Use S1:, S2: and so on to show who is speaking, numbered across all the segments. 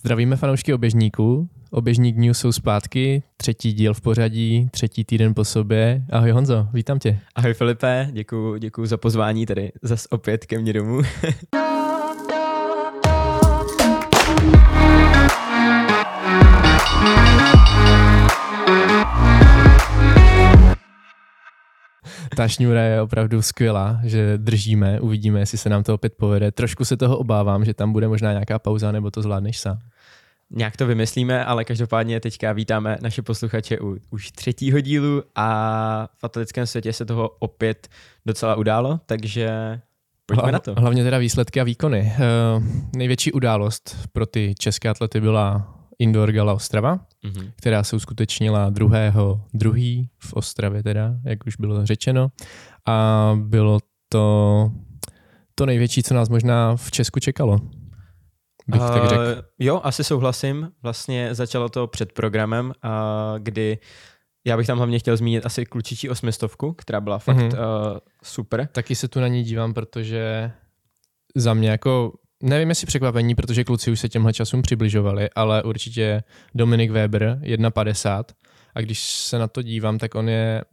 S1: Zdravíme fanoušky oběžníků. Oběžník News jsou zpátky, třetí díl v pořadí, třetí týden po sobě. Ahoj Honzo, vítám tě.
S2: Ahoj Filipe, děkuji děkuju za pozvání tady zas opět ke mně domů.
S1: Ta šňůra je opravdu skvělá, že držíme, uvidíme, jestli se nám to opět povede. Trošku se toho obávám, že tam bude možná nějaká pauza, nebo to zvládneš sám.
S2: Nějak to vymyslíme, ale každopádně teďka vítáme naše posluchače u už třetího dílu a v atletickém světě se toho opět docela událo, takže pojďme
S1: Hla,
S2: na to.
S1: Hlavně teda výsledky a výkony. Uh, největší událost pro ty české atlety byla Indoor Gala Ostrava, mm-hmm. která se uskutečnila druhého druhý v Ostravě teda, jak už bylo řečeno. A bylo to to největší, co nás možná v Česku čekalo. Bych uh, tak řekl.
S2: Jo, asi souhlasím. Vlastně začalo to před programem, uh, kdy já bych tam hlavně chtěl zmínit asi klučičí osmistovku, která byla fakt mm-hmm. uh, super.
S1: Taky se tu na ní dívám, protože za mě jako Nevím, jestli překvapení, protože kluci už se těmhle časům přibližovali, ale určitě Dominik Weber 1,50 a když se na to dívám, tak on je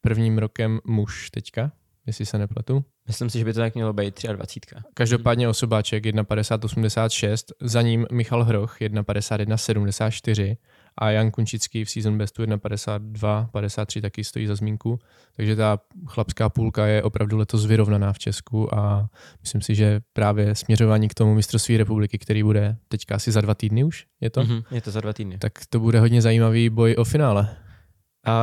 S1: prvním rokem muž teďka, jestli se nepletu.
S2: Myslím si, že by to tak mělo být 23.
S1: Každopádně osobáček 1,50,86, za ním Michal Hroch 1,51,74 a Jan Kunčický v season bestu 1,52, 53 taky stojí za zmínku, takže ta chlapská půlka je opravdu letos vyrovnaná v Česku a myslím si, že právě směřování k tomu mistrovství republiky, který bude teďka asi za dva týdny už, je to?
S2: Mm-hmm, je to za dva týdny.
S1: Tak to bude hodně zajímavý boj o finále.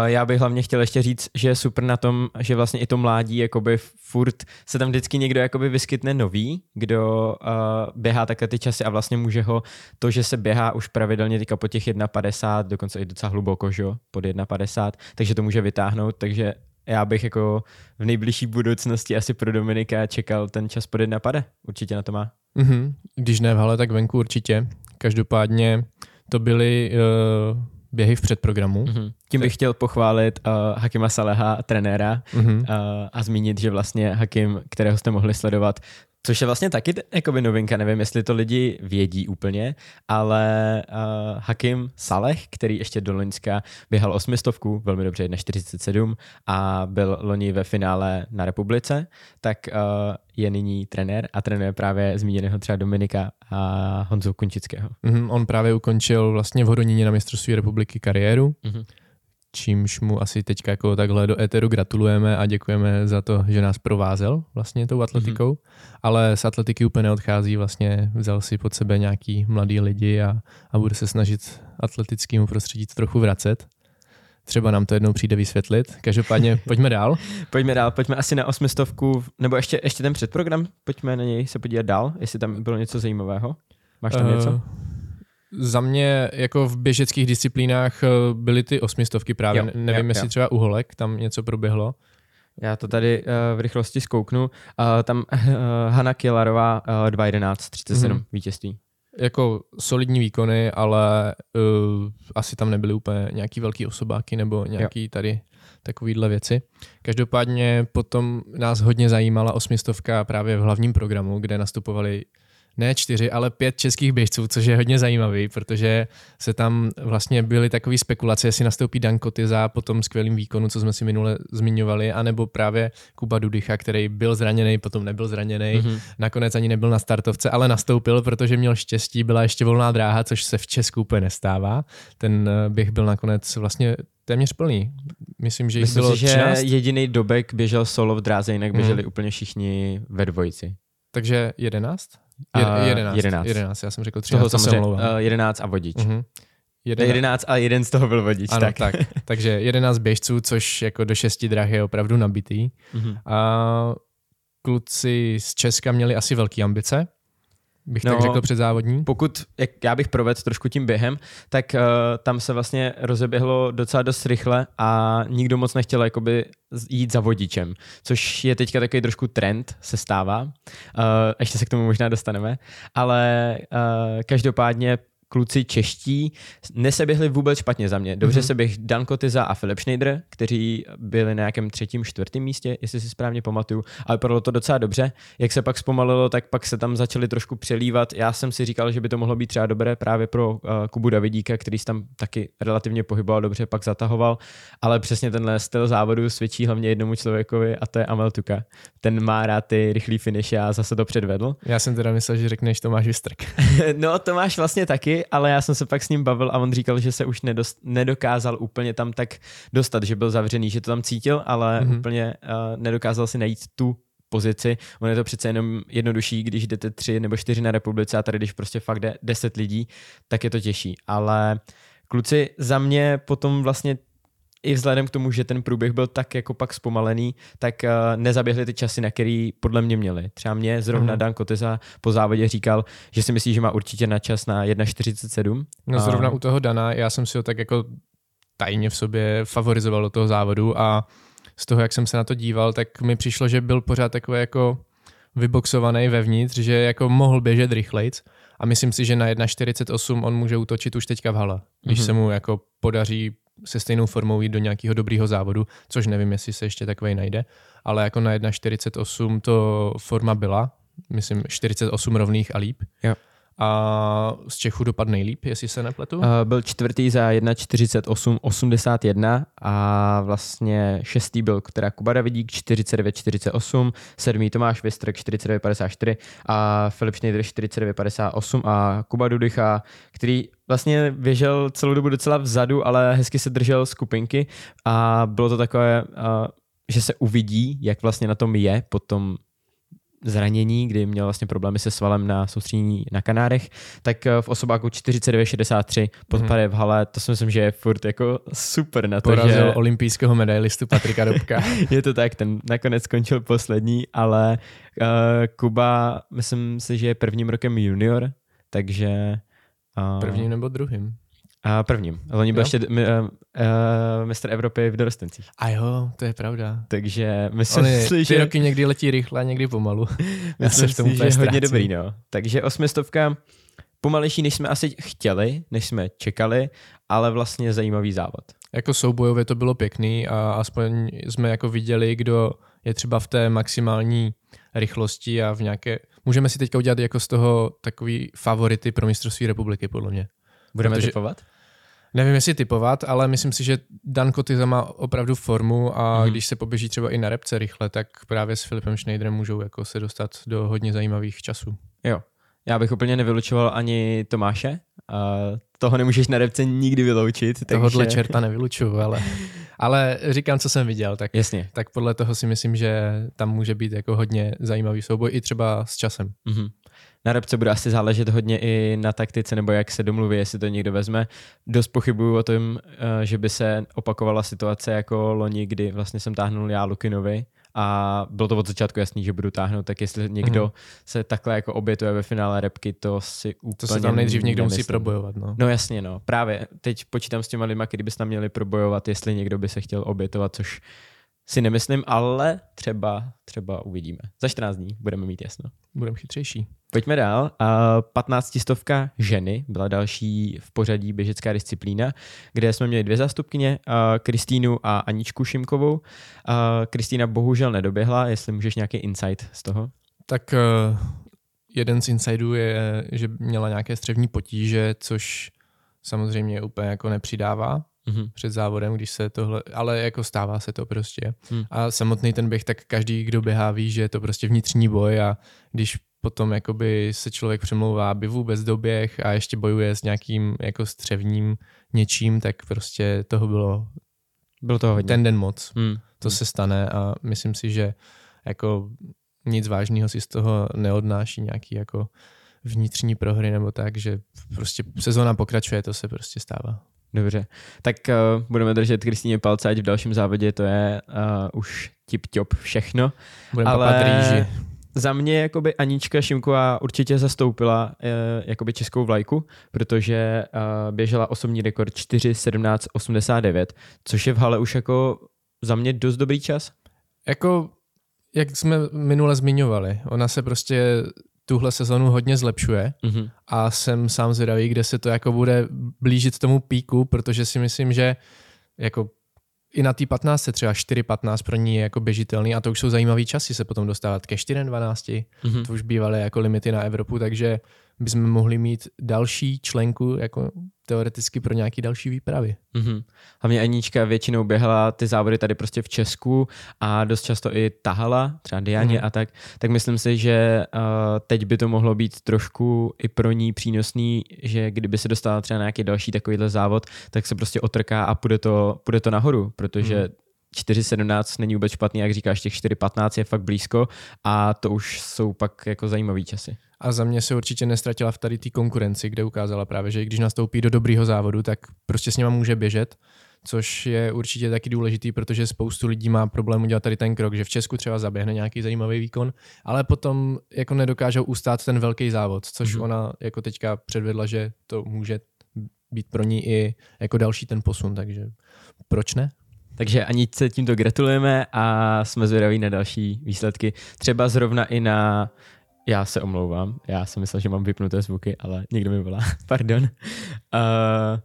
S2: Já bych hlavně chtěl ještě říct, že je super na tom, že vlastně i to mládí, jakoby furt se tam vždycky někdo jakoby vyskytne nový, kdo uh, běhá takhle ty časy a vlastně může ho, to, že se běhá už pravidelně teďka po těch 1,50, dokonce i docela hluboko, že pod 1,50, takže to může vytáhnout, takže já bych jako v nejbližší budoucnosti asi pro Dominika čekal ten čas pod 1,50. Určitě na to má.
S1: Mm-hmm. Když ne v hale, tak venku určitě. Každopádně to byly uh, běhy v předprogramu. Mm-hmm.
S2: Tím bych chtěl pochválit uh, Hakima Saleha, trenéra, mm-hmm. uh, a zmínit, že vlastně Hakim, kterého jste mohli sledovat, Což je vlastně taky jakoby novinka, nevím, jestli to lidi vědí úplně, ale uh, Hakim Saleh, který ještě do Loňska běhal osmistovku, velmi dobře 1,47 a byl loni ve finále na republice, tak uh, je nyní trenér a trénuje právě zmíněného třeba Dominika a Honzu Kunčického.
S1: Mm-hmm, on právě ukončil vlastně v Hodoníně na mistrovství republiky kariéru. Mm-hmm čímž mu asi teďka jako takhle do éteru gratulujeme a děkujeme za to, že nás provázel vlastně tou atletikou, mm-hmm. ale z atletiky úplně neodchází, vlastně vzal si pod sebe nějaký mladý lidi a, a bude se snažit atletickému prostředí trochu vracet. Třeba nám to jednou přijde vysvětlit. Každopádně pojďme dál.
S2: pojďme dál, pojďme asi na osmistovku, nebo ještě, ještě ten předprogram, pojďme na něj se podívat dál, jestli tam bylo něco zajímavého. Máš tam uh, něco?
S1: Za mě jako v běžeckých disciplínách eh, byly ty osmistovky právě. Jo, Nevím, jo, jestli jo. třeba u holek tam něco proběhlo.
S2: Já to tady uh, v rychlosti zkouknu. Uh, tam uh, Hanna Kielarová uh, 2.11, 37 mm-hmm. vítězství.
S1: Jako solidní výkony, ale uh, asi tam nebyly úplně nějaký velký osobáky nebo nějaký jo. tady takovýhle věci. Každopádně potom nás hodně zajímala osmistovka právě v hlavním programu, kde nastupovali ne čtyři, ale pět českých běžců, což je hodně zajímavý, protože se tam vlastně byly takové spekulace, jestli nastoupí Dan Kotyza po tom skvělém výkonu, co jsme si minule zmiňovali, anebo právě Kuba Dudycha, který byl zraněný, potom nebyl zraněný, mm-hmm. nakonec ani nebyl na startovce, ale nastoupil, protože měl štěstí, byla ještě volná dráha, což se v Česku úplně nestává. Ten eh, běh byl nakonec vlastně téměř plný. Myslím, že jich Myslím bylo
S2: si, že jediný dobek běžel solo v dráze, jinak běželi mm. úplně všichni ve dvojici.
S1: Takže jedenáct? Je, jedenáct, jedenáct. jedenáct. Já jsem řekl 13,
S2: to jsem uh, jedenáct a vodič. Uh-huh. Jedenáct. jedenáct a jeden z toho byl vodič.
S1: Ano,
S2: tak.
S1: tak. Takže jedenáct běžců, což jako do šesti drah je opravdu nabitý. Uh-huh. A kluci z Česka měli asi velké ambice, bych no, tak řekl předzávodní.
S2: Pokud, jak já bych provedl trošku tím během, tak uh, tam se vlastně rozeběhlo docela dost rychle a nikdo moc nechtěl jakoby jít za vodičem, což je teďka takový trošku trend, se stává. Uh, ještě se k tomu možná dostaneme, ale uh, každopádně kluci čeští neseběhli vůbec špatně za mě. Dobře mm-hmm. se běh Dan Kotyza a Filip Schneider, kteří byli na nějakém třetím, čtvrtém místě, jestli si správně pamatuju, ale bylo to docela dobře. Jak se pak zpomalilo, tak pak se tam začali trošku přelívat. Já jsem si říkal, že by to mohlo být třeba dobré právě pro uh, Kubu Davidíka, který se tam taky relativně pohyboval dobře, pak zatahoval, ale přesně tenhle styl závodu svědčí hlavně jednomu člověkovi a to je Amel Tuka. Ten má rád ty rychlý finish a zase to předvedl.
S1: Já jsem teda myslel, že řekneš Tomáš Vystrk.
S2: no, Tomáš vlastně taky, ale já jsem se pak s ním bavil a on říkal, že se už nedost, nedokázal úplně tam tak dostat, že byl zavřený, že to tam cítil, ale mm-hmm. úplně uh, nedokázal si najít tu pozici. On je to přece jenom jednodušší, když jdete tři nebo čtyři na republice a tady, když prostě fakt jde deset lidí, tak je to těžší. Ale kluci za mě potom vlastně i vzhledem k tomu, že ten průběh byl tak jako pak zpomalený, tak uh, nezaběhli ty časy, na který podle mě měli. Třeba mě zrovna mm. Dan Koteza po závodě říkal, že si myslí, že má určitě na čas na 1.47.
S1: No zrovna u toho Dana, já jsem si ho tak jako tajně v sobě favorizoval do toho závodu a z toho, jak jsem se na to díval, tak mi přišlo, že byl pořád takový jako vyboxovaný vevnitř, že jako mohl běžet rychlejc a myslím si, že na 1.48 on může útočit už teďka v hale, když mm-hmm. se mu jako podaří se stejnou formou jít do nějakého dobrého závodu, což nevím, jestli se ještě takový najde, ale jako na 1.48 to forma byla, myslím 48 rovných a líp.
S2: Jo.
S1: A z Čechu dopadl nejlíp, jestli se nepletu? Uh,
S2: byl čtvrtý za 1.48.81 a vlastně šestý byl teda Kuba Davidík 49.48, sedmý Tomáš Vistrk 49.54 a Filip Schneider 49.58 a Kuba Dudycha, který vlastně běžel celou dobu docela vzadu, ale hezky se držel skupinky a bylo to takové, uh, že se uvidí, jak vlastně na tom je po tom zranění, kdy měl vlastně problémy se svalem na soustředění na Kanárech, tak eh, v osobáku 49-63 podpady v hale, to si myslím, že je furt jako super na to,
S1: Porazil že... olympijského medailistu Patrika Dobka.
S2: je to tak, ten nakonec skončil poslední, ale uh, Kuba, myslím si, že je prvním rokem junior, takže...
S1: Uh, prvním nebo druhým?
S2: A prvním. Loni byl ještě uh, uh, mistr Evropy v dorostencích.
S1: A jo, to je pravda.
S2: Takže myslím
S1: si, že... roky někdy letí rychle a někdy pomalu.
S2: Já myslím v tom si, že je hodně dobrý, no. Takže osmistovka pomalejší, než jsme asi chtěli, než jsme čekali, ale vlastně zajímavý závod.
S1: Jako soubojově to bylo pěkný a aspoň jsme jako viděli, kdo je třeba v té maximální rychlosti a v nějaké... Můžeme si teďka udělat jako z toho takový favority pro mistrovství republiky, podle mě.
S2: Budeme Protože, typovat?
S1: Nevím, jestli typovat, ale myslím si, že Dan Kotyza má opravdu formu a mm. když se poběží třeba i na repce rychle, tak právě s Filipem Schneiderem můžou jako se dostat do hodně zajímavých časů.
S2: Jo. Já bych úplně nevylučoval ani Tomáše. A toho nemůžeš na repce nikdy vyloučit. Takže...
S1: Tohodle čerta nevylučuju, ale, ale říkám, co jsem viděl. Tak,
S2: Jasně.
S1: tak podle toho si myslím, že tam může být jako hodně zajímavý souboj i třeba s časem.
S2: Mm-hmm. Na repce bude asi záležet hodně i na taktice, nebo jak se domluví, jestli to někdo vezme. Dost pochybuju o tom, eh, že by se opakovala situace jako loni, kdy vlastně jsem táhnul já Lukinovi a bylo to od začátku jasný, že budu táhnout, tak jestli někdo mm. se takhle jako obětuje ve finále repky, to si úplně
S1: To se tam nejdřív někdo nemyslím. musí probojovat, no.
S2: No jasně, no. Právě teď počítám s těma lidma, kdyby se tam měli probojovat, jestli někdo by se chtěl obětovat, což si nemyslím, ale třeba, třeba uvidíme. Za 14 dní budeme mít jasno.
S1: Budeme chytřejší.
S2: Pojďme dál. 15 stovka ženy byla další v pořadí běžecká disciplína, kde jsme měli dvě zástupkyně, Kristýnu a Aničku Šimkovou. Kristýna bohužel nedoběhla, jestli můžeš nějaký insight z toho?
S1: Tak e, jeden z insidů je, že měla nějaké střevní potíže, což samozřejmě úplně jako nepřidává mm-hmm. před závodem, když se tohle, ale jako stává se to prostě. Mm. A samotný ten běh, tak každý, kdo běhá, ví, že je to prostě vnitřní boj a když potom jakoby se člověk přemlouvá, aby vůbec doběh a ještě bojuje s nějakým jako střevním něčím, tak prostě toho bylo,
S2: bylo toho hodně.
S1: ten den moc. Mm. To mm. se stane a myslím si, že jako nic vážného si z toho neodnáší nějaký jako vnitřní prohry nebo tak, že prostě sezóna pokračuje, to se prostě stává.
S2: Dobře, tak uh, budeme držet Kristýně palce, ať v dalším závodě to je uh, už tip-top všechno.
S1: Budeme ale rýži.
S2: Za mě jakoby Anička Šimková určitě zastoupila uh, jakoby českou vlajku, protože uh, běžela osobní rekord 4.17.89, což je v hale už jako za mě dost dobrý čas.
S1: Jako, jak jsme minule zmiňovali, ona se prostě tuhle sezonu hodně zlepšuje mm-hmm. a jsem sám zvědavý, kde se to jako bude blížit tomu píku, protože si myslím, že jako i na té 15 třeba 4.15 pro ní je jako běžitelný a to už jsou zajímavý časy se potom dostávat ke 4.12, mm-hmm. to už bývaly jako limity na Evropu, takže bychom mohli mít další členku jako teoreticky pro nějaký další výpravy.
S2: Mm-hmm. Hlavně Anička většinou běhala ty závody tady prostě v Česku a dost často i tahala, třeba Dianě mm-hmm. a tak, tak myslím si, že uh, teď by to mohlo být trošku i pro ní přínosný, že kdyby se dostala třeba na nějaký další takovýhle závod, tak se prostě otrká a půjde to, půjde to nahoru, protože mm-hmm 4.17 není vůbec špatný, jak říkáš, těch 4.15 je fakt blízko a to už jsou pak jako zajímavý časy.
S1: A za mě se určitě nestratila v tady té konkurenci, kde ukázala právě, že když nastoupí do dobrýho závodu, tak prostě s něma může běžet, což je určitě taky důležitý, protože spoustu lidí má problém udělat tady ten krok, že v Česku třeba zaběhne nějaký zajímavý výkon, ale potom jako nedokážou ustát ten velký závod, což mm-hmm. ona jako teďka předvedla, že to může být pro ní i jako další ten posun, takže proč ne?
S2: Takže Aničce tímto gratulujeme a jsme zvědaví na další výsledky. Třeba zrovna i na já se omlouvám, já jsem myslel, že mám vypnuté zvuky, ale někdo mi volá, pardon. Uh,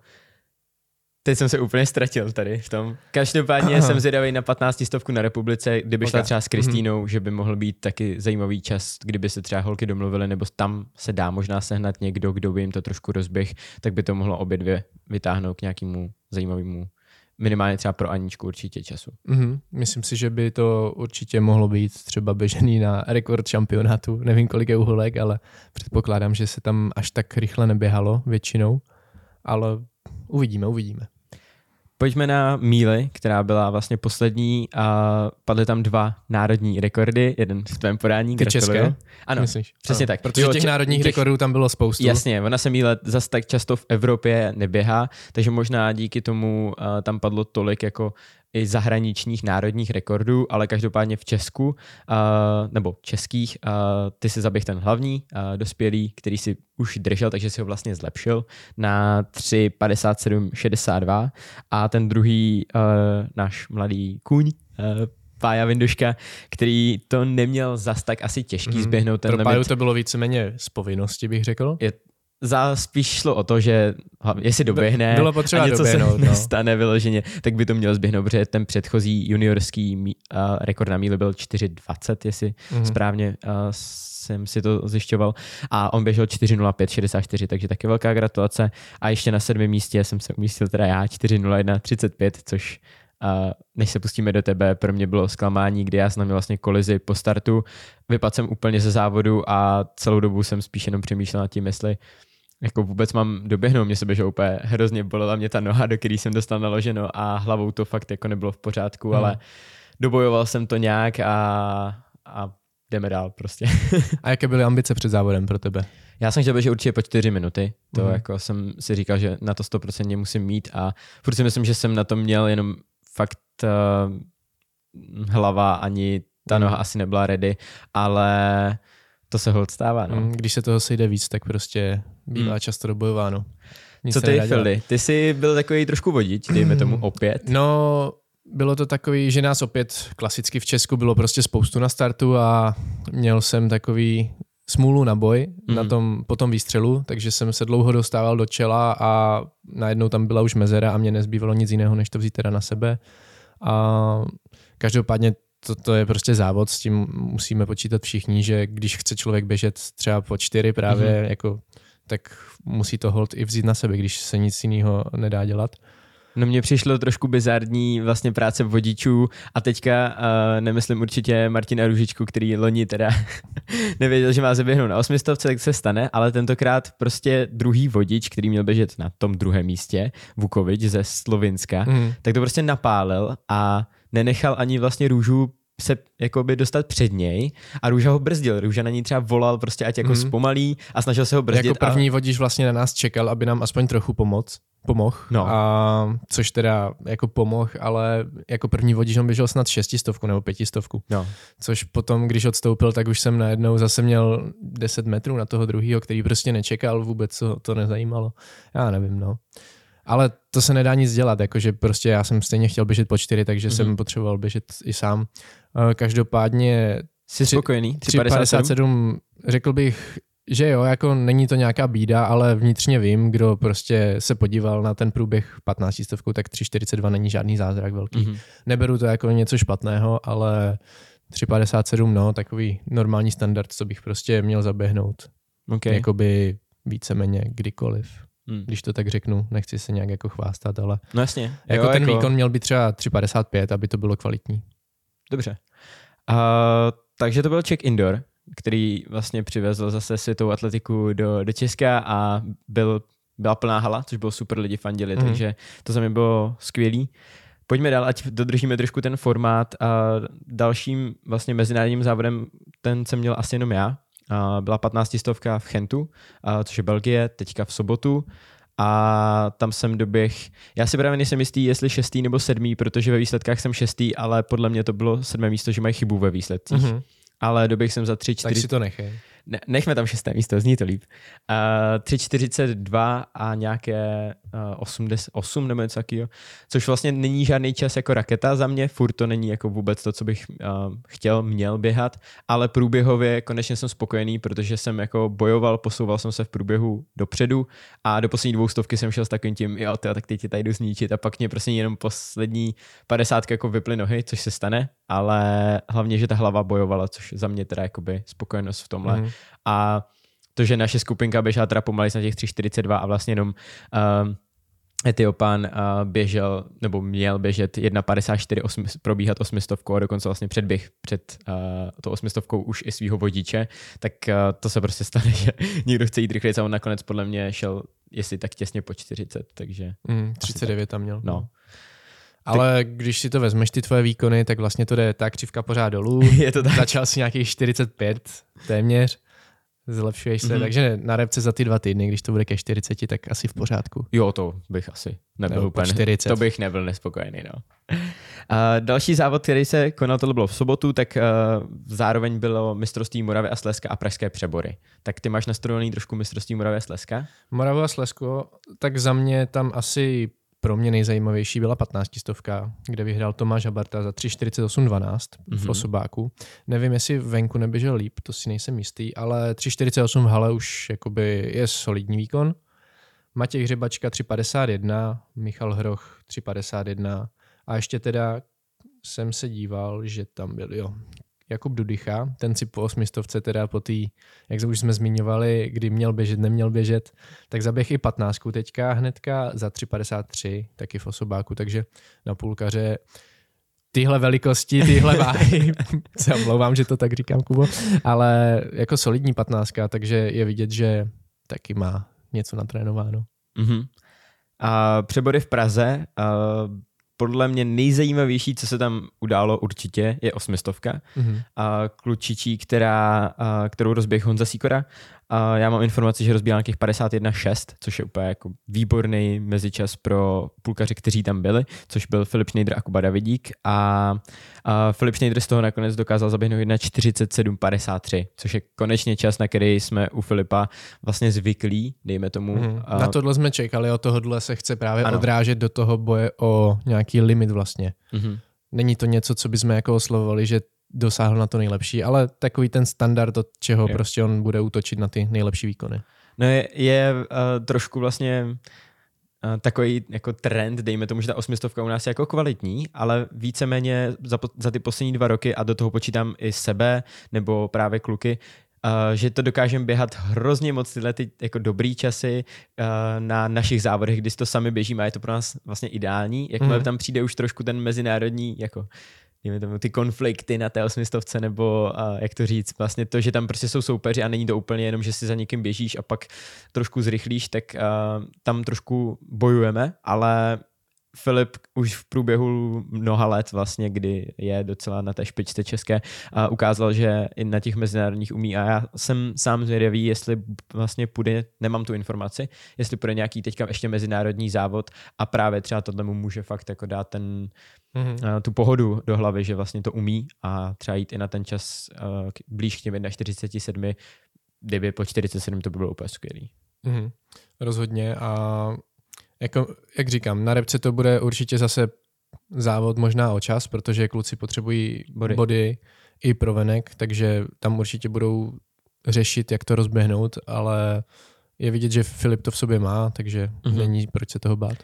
S2: teď jsem se úplně ztratil tady v tom. Každopádně Aha. jsem zvědavý na 15 stovku na republice, kdyby okay. šla třeba s. Kristýnou, mm-hmm. že by mohl být taky zajímavý čas, kdyby se třeba holky domluvily, nebo tam se dá možná sehnat někdo, kdo by jim to trošku rozběh, tak by to mohlo obě dvě vytáhnout k nějakému zajímavému minimálně třeba pro Aničku určitě času.
S1: Mm-hmm. Myslím si, že by to určitě mohlo být třeba běžený na rekord šampionátu. Nevím, kolik je uholek, ale předpokládám, že se tam až tak rychle neběhalo většinou. Ale uvidíme, uvidíme.
S2: Pojďme na míly, která byla vlastně poslední a padly tam dva národní rekordy, jeden v tvém podání.
S1: Ty české?
S2: Ano, Myslíš? přesně ano. tak.
S1: Protože jo, těch národních těch, rekordů tam bylo spoustu.
S2: Jasně, ona se míle zase tak často v Evropě neběhá, takže možná díky tomu uh, tam padlo tolik jako i zahraničních národních rekordů, ale každopádně v Česku, uh, nebo českých, uh, ty si zaběh ten hlavní, uh, dospělý, který si už držel, takže si ho vlastně zlepšil na 3.57.62 a ten druhý uh, náš mladý kůň, uh, Pája Vinduška, který to neměl zas tak asi těžký mm, zběhnout ten
S1: Pro Páju to bylo víceméně z povinnosti, bych řekl.
S2: Je, za spíš šlo o to, že jestli doběhne
S1: Bylo potřeba
S2: a něco
S1: doběhnout,
S2: se no. stane vyloženě, tak by to mělo zběhnout, protože ten předchozí juniorský uh, rekord na míli byl 4.20, jestli mm-hmm. správně uh, jsem si to zjišťoval. A on běžel 4.05.64, takže taky velká gratulace. A ještě na sedmém místě jsem se umístil teda já 4.01.35, což a než se pustíme do tebe, pro mě bylo zklamání, kdy já jsem měl vlastně kolizi po startu, vypadl jsem úplně ze závodu a celou dobu jsem spíš jenom přemýšlel nad tím, jestli jako vůbec mám doběhnout, mě se běžel úplně hrozně bolela mě ta noha, do který jsem dostal naloženo a hlavou to fakt jako nebylo v pořádku, hmm. ale dobojoval jsem to nějak a, a jdeme dál prostě.
S1: a jaké byly ambice před závodem pro tebe?
S2: Já jsem chtěl běžet určitě po čtyři minuty, to hmm. jako jsem si říkal, že na to 100% musím mít a furt si myslím, že jsem na to měl jenom fakt uh, hlava ani ta hmm. noha asi nebyla ready, ale to se hold stává. No. Hmm,
S1: když se toho sejde víc, tak prostě bývá hmm. často dobojováno.
S2: Nic Co ty, Fildy? Ty jsi byl takový trošku vodič, dejme tomu hmm. opět.
S1: No, bylo to takový, že nás opět klasicky v Česku bylo prostě spoustu na startu a měl jsem takový smůlu na boj mm. na tom, po tom výstřelu, takže jsem se dlouho dostával do čela a najednou tam byla už mezera a mě nezbývalo nic jiného, než to vzít teda na sebe. A každopádně to, to je prostě závod, s tím musíme počítat všichni, že když chce člověk běžet třeba po čtyři právě, mm. jako, tak musí to hold i vzít na sebe, když se nic jiného nedá dělat.
S2: No mně přišlo trošku bizarní vlastně práce vodičů a teďka uh, nemyslím určitě Martina Ružičku, který loni teda nevěděl, že má zaběhnout na osmistovce, tak se stane, ale tentokrát prostě druhý vodič, který měl běžet na tom druhém místě, Vukovič ze Slovinska, mm. tak to prostě napálil a nenechal ani vlastně růžu se jakoby dostat před něj a Růža ho brzdil. Růža na ní třeba volal prostě ať jako mm. zpomalí a snažil se ho brzdit.
S1: Jako první a... vodič vlastně na nás čekal, aby nám aspoň trochu pomoc pomohl, no. a, což teda jako pomohl, ale jako první vodič on běžel snad šestistovku nebo pětistovku, no. což potom, když odstoupil, tak už jsem najednou zase měl 10 metrů na toho druhého, který prostě nečekal vůbec, co to nezajímalo. Já nevím, no. Ale to se nedá nic dělat, jakože prostě já jsem stejně chtěl běžet po čtyři, takže mm-hmm. jsem potřeboval běžet i sám. Každopádně
S2: Jsi spokojený?
S1: 3,57 řekl bych, že jo, jako není to nějaká bída, ale vnitřně vím, kdo prostě se podíval na ten průběh 15 stovkou, tak 3,42 není žádný zázrak velký. Mm-hmm. Neberu to jako něco špatného, ale 3,57, no, takový normální standard, co bych prostě měl zaběhnout. Okay. Jakoby víceméně kdykoliv. Hmm. Když to tak řeknu, nechci se nějak jako chvástat, ale
S2: no jasně.
S1: Jako jo, ten jako... výkon měl být třeba 3,55, aby to bylo kvalitní.
S2: Dobře. Uh, takže to byl check indoor, který vlastně přivezl zase světovou atletiku do, do Česka a byl, byla plná hala, což bylo super, lidi fandili, mm. takže to za mě bylo skvělý. Pojďme dál, ať dodržíme trošku ten formát. A dalším vlastně mezinárodním závodem, ten jsem měl asi jenom já, a byla 15 stovka v Chentu, což je Belgie, teďka v sobotu a tam jsem doběh, já si právě nejsem jistý, jestli šestý nebo sedmý, protože ve výsledkách jsem šestý, ale podle mě to bylo sedmé místo, že mají chybu ve výsledcích. Mm-hmm. Ale doběh jsem za tři, čtyři...
S1: Tak si to nechej.
S2: Ne, nechme tam šesté místo, zní to líp. Uh, 3,42 a nějaké uh, 80, 8 nebo něco takového, což vlastně není žádný čas jako raketa za mě, furt to není jako vůbec to, co bych uh, chtěl, měl běhat, ale průběhově konečně jsem spokojený, protože jsem jako bojoval, posouval jsem se v průběhu dopředu a do poslední dvou stovky jsem šel s takovým tím, jo, tyjo, tak teď tě tady jdu zničit a pak mě prostě jenom poslední padesátky jako vyply nohy, což se stane, ale hlavně, že ta hlava bojovala, což za mě teda jakoby spokojenost v tomhle. Mm. A to, že naše skupinka běžela teda pomalej na těch 3,42 a vlastně jenom uh, Etiopan uh, běžel, nebo měl běžet 1,54 osm, probíhat osmistovkou a dokonce vlastně předběh před uh, tou osmistovkou už i svého vodiče, tak uh, to se prostě stane, že někdo chce jít rychleji a on nakonec podle mě šel jestli tak těsně po 40, takže...
S1: Mm, 39 tam měl.
S2: No.
S1: Ale tak... když si to vezmeš, ty tvoje výkony, tak vlastně to jde ta křivka pořád dolů.
S2: Je to tak.
S1: Začal si nějakých 45 téměř zlepšuješ se, mm-hmm. takže na repce za ty dva týdny, když to bude ke 40, tak asi v pořádku.
S2: Jo, to bych asi nebyl Nebo úplně, 40. to bych nebyl nespokojený, no. A další závod, který se konal, to bylo v sobotu, tak uh, zároveň bylo mistrovství Moravy a Slezska a Pražské přebory. Tak ty máš nastrojený trošku mistrovství Moravy a Slezska?
S1: Moravu a Slezsko, tak za mě tam asi pro mě nejzajímavější byla 15 stovka, kde vyhrál Tomáš Habarta za 3.48.12 mm-hmm. v mhm. osobáku. Nevím, jestli venku neběžel líp, to si nejsem jistý, ale 3.48 v hale už jakoby je solidní výkon. Matěj Hřebačka 3.51, Michal Hroch 3.51 a ještě teda jsem se díval, že tam byl, jo, Jakub Dudycha, ten si po osmistovce teda po té, jak už jsme zmiňovali, kdy měl běžet, neměl běžet, tak zaběh i 15 teďka hnedka za 3,53, taky v osobáku, takže na půlkaře tyhle velikosti, tyhle váhy, se omlouvám, že to tak říkám, Kubo, ale jako solidní 15, takže je vidět, že taky má něco natrénováno.
S2: Mm-hmm. A přebory v Praze, podle mě nejzajímavější, co se tam událo určitě, je osmistovka. Mm-hmm. A klučičí, která, a, kterou rozběh Honza Sikora. A já mám informaci, že rozbíhal nějakých 51.6, což je úplně jako výborný mezičas pro půlkaře, kteří tam byli, což byl Filip Schneider a Kuba Davidík. A, a Filip Schneider z toho nakonec dokázal zaběhnout 1.47.53, což je konečně čas, na který jsme u Filipa vlastně zvyklí, dejme tomu. Mm,
S1: a... Na tohle jsme čekali, od tohohle se chce právě ano. odrážet do toho boje o nějaký limit vlastně. Mm-hmm. Není to něco, co bychom jako oslovovali, že dosáhl na to nejlepší, ale takový ten standard, od čeho je. prostě on bude útočit na ty nejlepší výkony.
S2: No je, je uh, trošku vlastně uh, takový jako trend, dejme tomu, že ta osmistovka u nás je jako kvalitní, ale víceméně za, za ty poslední dva roky, a do toho počítám i sebe, nebo právě kluky, Uh, že to dokážeme běhat hrozně moc tyhle ty jako dobrý časy uh, na našich závodech, kdy to sami běžíme a je to pro nás vlastně ideální. Jakmile mm. tam přijde už trošku ten mezinárodní jako tomu, ty konflikty na té osmistovce, nebo uh, jak to říct, vlastně to, že tam prostě jsou soupeři a není to úplně jenom, že si za někým běžíš a pak trošku zrychlíš, tak uh, tam trošku bojujeme, ale Filip už v průběhu mnoha let vlastně, kdy je docela na té špičce české, a ukázal, že i na těch mezinárodních umí a já jsem sám zvědavý, jestli vlastně půjde, nemám tu informaci, jestli půjde nějaký teďka ještě mezinárodní závod a právě třeba tohle mu může fakt jako dát ten, mm-hmm. tu pohodu do hlavy, že vlastně to umí a třeba jít i na ten čas uh, blíž k těm 47, kdyby po 47 to by bylo úplně skvělý.
S1: Mm-hmm. Rozhodně a jako, jak říkám, na repce to bude určitě zase závod možná o čas, protože kluci potřebují body. body. i pro venek, takže tam určitě budou řešit, jak to rozběhnout, ale je vidět, že Filip to v sobě má, takže mm-hmm. není proč se toho bát.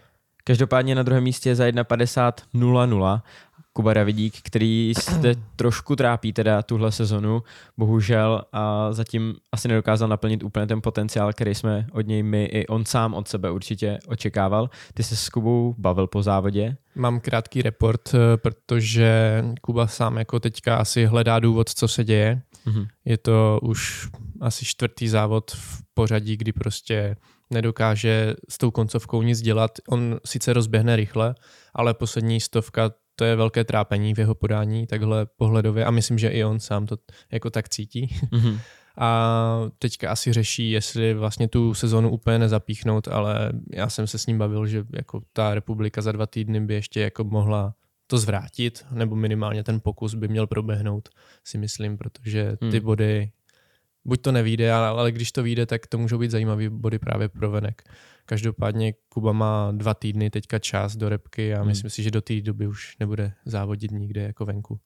S2: Každopádně na druhém místě je za 1.50.00 Kuba Davidík, který se trošku trápí teda tuhle sezonu, bohužel a zatím asi nedokázal naplnit úplně ten potenciál, který jsme od něj my i on sám od sebe určitě očekával. Ty se s Kubou bavil po závodě?
S1: Mám krátký report, eh, protože Kuba sám jako teďka asi hledá důvod, co se děje. Mm-hmm. Je to už asi čtvrtý závod v pořadí, kdy prostě nedokáže s tou koncovkou nic dělat. On sice rozběhne rychle, ale poslední stovka to je velké trápení v jeho podání, takhle pohledově a myslím, že i on sám to jako tak cítí. Mm-hmm. A teďka asi řeší, jestli vlastně tu sezonu úplně nezapíchnout, ale já jsem se s ním bavil, že jako ta republika za dva týdny by ještě jako mohla to zvrátit, nebo minimálně ten pokus by měl proběhnout, si myslím, protože ty hmm. body, buď to nevíde, ale, když to vyjde, tak to můžou být zajímavý body právě pro venek. Každopádně Kuba má dva týdny teďka čas do repky a hmm. myslím si, že do té doby už nebude závodit nikde jako venku.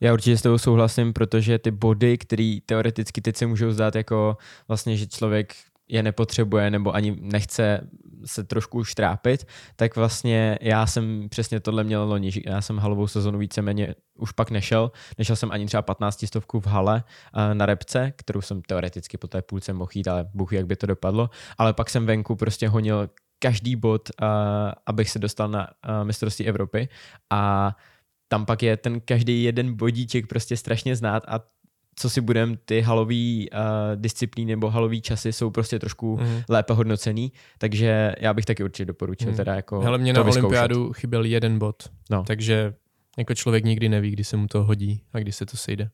S2: Já určitě s tebou souhlasím, protože ty body, které teoreticky teď se můžou zdát jako vlastně, že člověk je nepotřebuje nebo ani nechce se trošku už trápit, tak vlastně já jsem přesně tohle měl loni. Já jsem halovou sezonu víceméně už pak nešel. Nešel jsem ani třeba 15 stovku v hale uh, na repce, kterou jsem teoreticky po té půlce mohl jít, ale bůh jak by to dopadlo. Ale pak jsem venku prostě honil každý bod, uh, abych se dostal na uh, mistrovství Evropy a tam pak je ten každý jeden bodíček prostě strašně znát a co si budem, ty halový uh, disciplíny nebo halový časy jsou prostě trošku mm. lépe hodnocený, takže já bych taky určitě doporučil mm. teda jako
S1: Hele, mě na vyzkoušet. olympiádu chyběl jeden bod, no. takže jako člověk nikdy neví, kdy se mu to hodí a kdy se to sejde.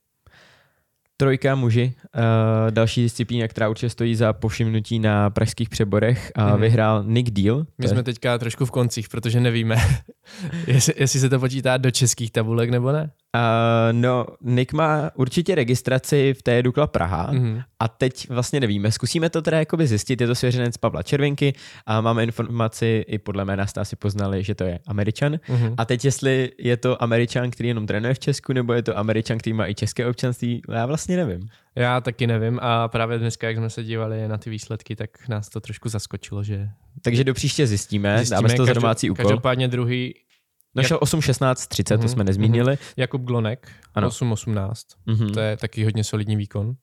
S2: Trojka muži, uh, další disciplína, která určitě stojí za povšimnutí na pražských přeborech. Uh, mm-hmm. Vyhrál Nick Deal.
S1: My jsme teďka trošku v koncích, protože nevíme, jestli, jestli se to počítá do českých tabulek nebo ne.
S2: Uh, no, Nick má určitě registraci v té Dukla Praha mm-hmm. a teď vlastně nevíme. Zkusíme to teda jakoby zjistit. Je to svěřenec Pavla Červinky a máme informaci, i podle jména jste asi poznali, že to je Američan. Mm-hmm. A teď jestli je to Američan, který jenom trénuje v Česku, nebo je to Američan, který má i české občanství, já vlastně nevím.
S1: Já taky nevím a právě dneska, jak jsme se dívali na ty výsledky, tak nás to trošku zaskočilo, že...
S2: Takže do příště zjistíme, zjistíme dáme to za domácí úkol.
S1: Každopádně druhý
S2: Našel Jak... 8, 16, 30, mm-hmm. to jsme nezmínili.
S1: Mm-hmm. Jakub Glonek, ano. 8, 18. Mm-hmm. To je taky hodně solidní výkon.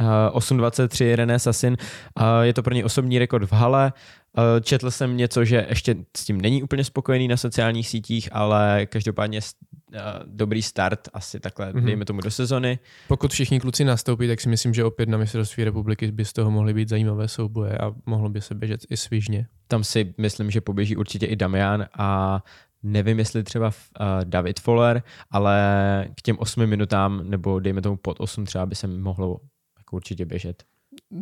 S2: Uh, 8.23 René Sasin. Uh, je to pro ně osobní rekord v hale. Uh, četl jsem něco, že ještě s tím není úplně spokojený na sociálních sítích, ale každopádně uh, dobrý start asi takhle, mm-hmm. dejme tomu do sezony.
S1: Pokud všichni kluci nastoupí, tak si myslím, že opět na mistrovství republiky by z toho mohly být zajímavé souboje a mohlo by se běžet i svižně.
S2: Tam si myslím, že poběží určitě i Damian a Nevím, jestli třeba uh, David Foller, ale k těm osmi minutám, nebo dejme tomu pod osm třeba by se mohlo jako určitě běžet.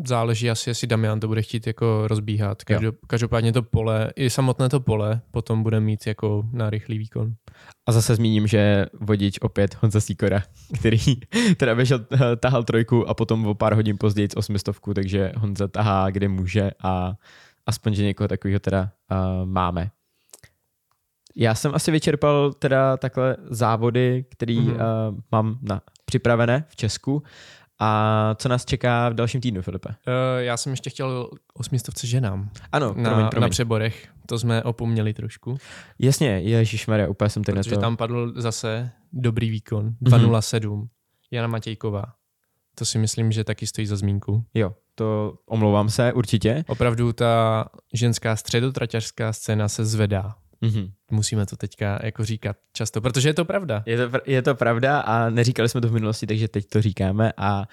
S1: Záleží asi, jestli Damian to bude chtít jako rozbíhat. Každop, každopádně to pole, i samotné to pole potom bude mít jako na rychlý výkon.
S2: A zase zmíním, že vodič opět Honza Sikora, který teda běžel, eh, tahal trojku a potom o pár hodin později osmistovku, takže Honza tahá, kde může a aspoň, že někoho takového teda uh, máme. Já jsem asi vyčerpal teda takhle závody, který mm-hmm. uh, mám na, připravené v Česku. A co nás čeká v dalším týdnu, Filipe? Uh,
S1: já jsem ještě chtěl osmistovce ženám.
S2: Ano,
S1: na,
S2: promiň, promiň.
S1: na přeborech. To jsme opomněli trošku.
S2: Jasně, ježišmarja, úplně jsem teď
S1: Protože to... tam padl zase dobrý výkon. 2.07. Mm-hmm. Jana Matějková. To si myslím, že taky stojí za zmínku.
S2: Jo, to omlouvám se, určitě.
S1: Opravdu ta ženská středotraťařská scéna se zvedá. Mm-hmm. Musíme to teďka jako říkat často, protože je to pravda.
S2: Je to, je to pravda a neříkali jsme to v minulosti, takže teď to říkáme a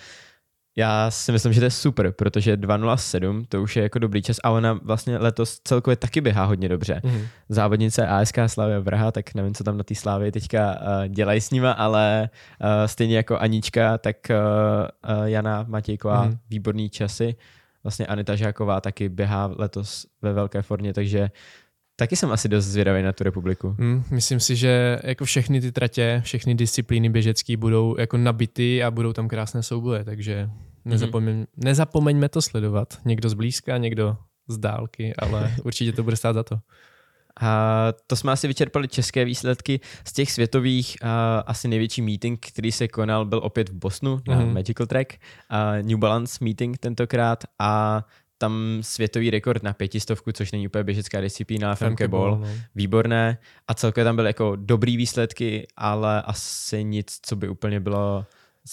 S2: já si myslím, že to je super, protože 2.07 to už je jako dobrý čas a ona vlastně letos celkově taky běhá hodně dobře. Mm-hmm. Závodnice ASK Slavia Vrha, tak nevím, co tam na té Slávě teďka uh, dělají s nima, ale uh, stejně jako Anička, tak uh, uh, Jana Matějková, mm-hmm. výborný časy. Vlastně Anita Žáková taky běhá letos ve velké formě, takže Taky jsem asi dost zvědavý na tu republiku.
S1: Hmm, myslím si, že jako všechny ty tratě, všechny disciplíny běžecké budou jako nabity a budou tam krásné souboje, takže nezapomeň, mm-hmm. nezapomeňme to sledovat. Někdo zblízka, někdo z dálky, ale určitě to bude stát za to.
S2: A to jsme asi vyčerpali české výsledky. Z těch světových uh, asi největší meeting, který se konal, byl opět v Bosnu mm-hmm. na mhm. Magical Track. Uh, New Balance meeting tentokrát a tam světový rekord na pětistovku, což není úplně běžecká disciplína, Femke Ball, no. výborné. A celkově tam byly jako dobrý výsledky, ale asi nic, co by úplně bylo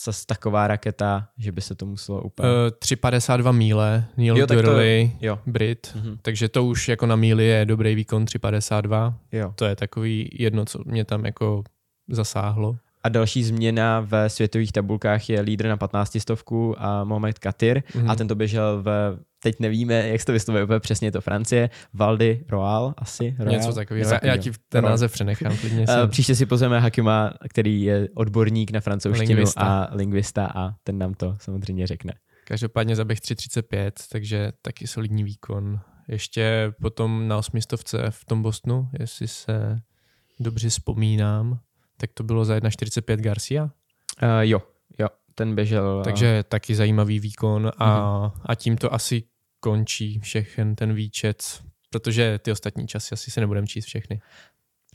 S2: zase taková raketa, že by se to muselo úplně... Uh,
S1: 3,52 míle, Neil jo, Gurley, jo. Brit, mm-hmm. takže to už jako na míli je dobrý výkon 3,52. Jo. To je takový jedno, co mě tam jako zasáhlo.
S2: A další změna ve světových tabulkách je lídr na 15 stovku a Mohamed Katir mm-hmm. a ten to běžel ve teď nevíme, jak se to vyslovuje úplně přesně, je to Francie, Valdy Royal asi. Royal?
S1: Něco takového, já, já ti ten název přenechám klidně.
S2: Uh, příště si pozveme Hakima, který je odborník na francouzštinu lingvista. a lingvista a ten nám to samozřejmě řekne.
S1: Každopádně zaběh 3.35, takže taky solidní výkon. Ještě potom na osmistovce v tom Bostonu, jestli se dobře vzpomínám, tak to bylo za 1.45 Garcia? Uh,
S2: jo, jo, ten běžel.
S1: Takže taky zajímavý výkon a, mm-hmm. a tím to asi končí všechen ten výčet, protože ty ostatní časy asi se nebudeme číst všechny.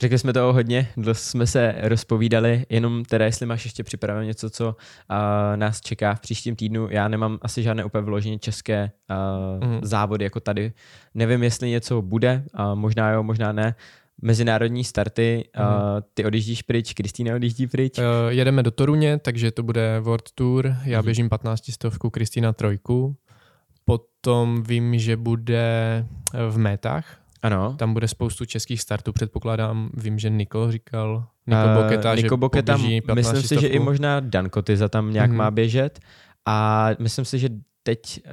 S2: Řekli jsme toho hodně, dlouho jsme se rozpovídali, jenom teda jestli máš ještě připraveno něco, co uh, nás čeká v příštím týdnu. Já nemám asi žádné úplně vyloženě české uh, mm. závody jako tady. Nevím, jestli něco bude, uh, možná jo, možná ne. Mezinárodní starty, mm. uh, ty odjíždíš pryč, Kristýna odjíždí pryč. Uh,
S1: jedeme do Toruně, takže to bude World Tour, já mm. běžím 15 stovku, Kristýna trojku. Potom vím, že bude v metách.
S2: Ano.
S1: Tam bude spoustu českých startů, předpokládám. Vím, že Niko říkal, Niko uh, Boketa,
S2: Niko
S1: že
S2: Boketa, myslím si, že i možná Dan Kotyza tam nějak mm. má běžet. A myslím si, že teď uh,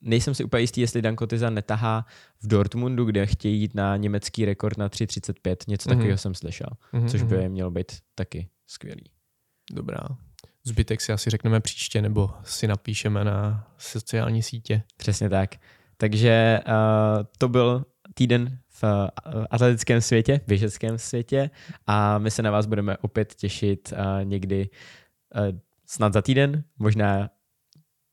S2: nejsem si úplně jistý, jestli Dan Kotyza netahá v Dortmundu, kde chtějí jít na německý rekord na 3.35. Něco mm. takového jsem slyšel, mm. což by mělo být taky skvělý.
S1: Dobrá. Zbytek si asi řekneme příště, nebo si napíšeme na sociální sítě.
S2: Přesně tak. Takže uh, to byl týden v uh, atletickém světě, běžeckém světě a my se na vás budeme opět těšit uh, někdy uh, snad za týden, možná,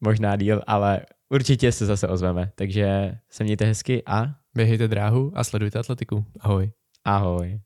S2: možná díl, ale určitě se zase ozveme. Takže se mějte hezky a
S1: běhejte dráhu a sledujte atletiku. Ahoj.
S2: Ahoj.